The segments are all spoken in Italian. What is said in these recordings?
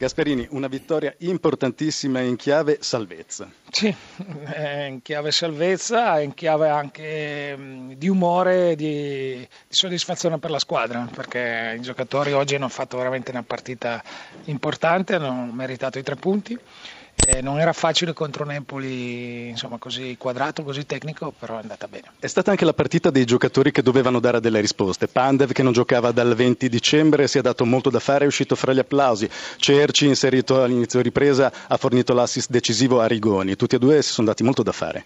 Gasperini, una vittoria importantissima in chiave salvezza. Sì, in chiave salvezza, in chiave anche di umore, di, di soddisfazione per la squadra, perché i giocatori oggi hanno fatto veramente una partita importante, hanno meritato i tre punti eh, non era facile contro Napoli, insomma, così quadrato, così tecnico, però è andata bene. È stata anche la partita dei giocatori che dovevano dare delle risposte. Pandev, che non giocava dal 20 dicembre, si è dato molto da fare, è uscito fra gli applausi. Cerci, inserito all'inizio ripresa, ha fornito l'assist decisivo a Rigoni. Tutti e due si sono dati molto da fare.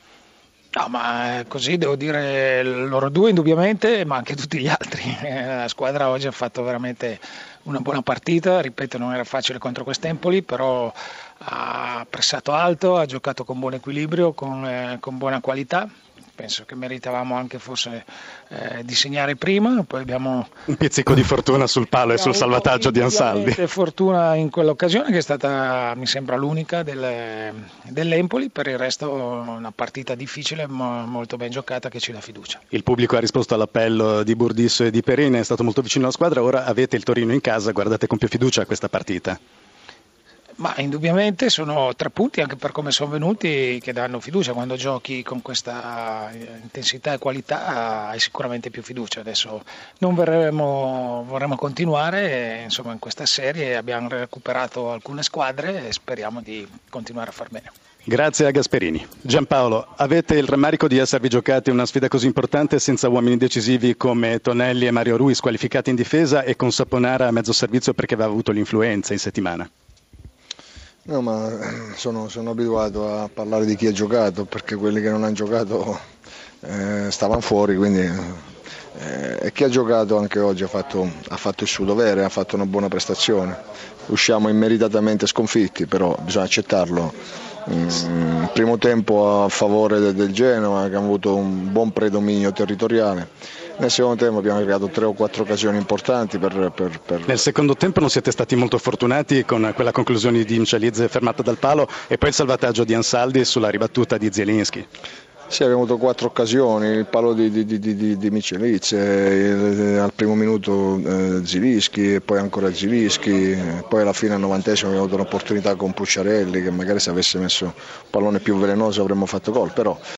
No, ma così devo dire loro due indubbiamente, ma anche tutti gli altri. La squadra oggi ha fatto veramente una buona partita, ripeto non era facile contro quest'Empoli, però ha pressato alto, ha giocato con buon equilibrio, con, eh, con buona qualità. Penso che meritavamo anche forse eh, di segnare prima. Poi abbiamo un pizzico di fortuna sul palo e sul salvataggio di Ansaldi. fortuna in quell'occasione che è stata, mi sembra, l'unica del, dell'Empoli. Per il resto, una partita difficile, ma molto ben giocata che ci dà fiducia. Il pubblico ha risposto all'appello di Burdisso e di Perin, è stato molto vicino alla squadra. Ora avete il Torino in casa, guardate con più fiducia questa partita. Ma indubbiamente sono tre punti anche per come sono venuti che danno fiducia. Quando giochi con questa intensità e qualità hai sicuramente più fiducia. Adesso non verremo, vorremmo continuare insomma, in questa serie. Abbiamo recuperato alcune squadre e speriamo di continuare a far bene. Grazie a Gasperini. Giampaolo, avete il rammarico di esservi giocati una sfida così importante senza uomini decisivi come Tonelli e Mario Ruiz qualificati in difesa e con Saponara a mezzo servizio perché aveva avuto l'influenza in settimana? No, ma sono, sono, abituato a parlare di chi ha giocato perché quelli che non hanno giocato eh, stavano fuori, quindi eh, chi ha giocato anche oggi ha fatto, ha fatto, il suo dovere, ha fatto una buona prestazione. Usciamo immeritatamente sconfitti, però bisogna accettarlo. Mm, primo tempo a favore del, del Genoa che ha avuto un buon predominio territoriale nel secondo tempo abbiamo creato tre o quattro occasioni importanti. Per, per, per... Nel secondo tempo non siete stati molto fortunati con quella conclusione di Inceliz fermata dal palo e poi il salvataggio di Ansaldi sulla ribattuta di Zielinski. Sì, abbiamo avuto quattro occasioni, il palo di, di, di, di, di Micelic, eh, al primo minuto eh, Zilischi e poi ancora Zilischi, poi alla fine al novantesimo abbiamo avuto un'opportunità con Pucciarelli che magari se avesse messo un pallone più velenoso avremmo fatto gol, però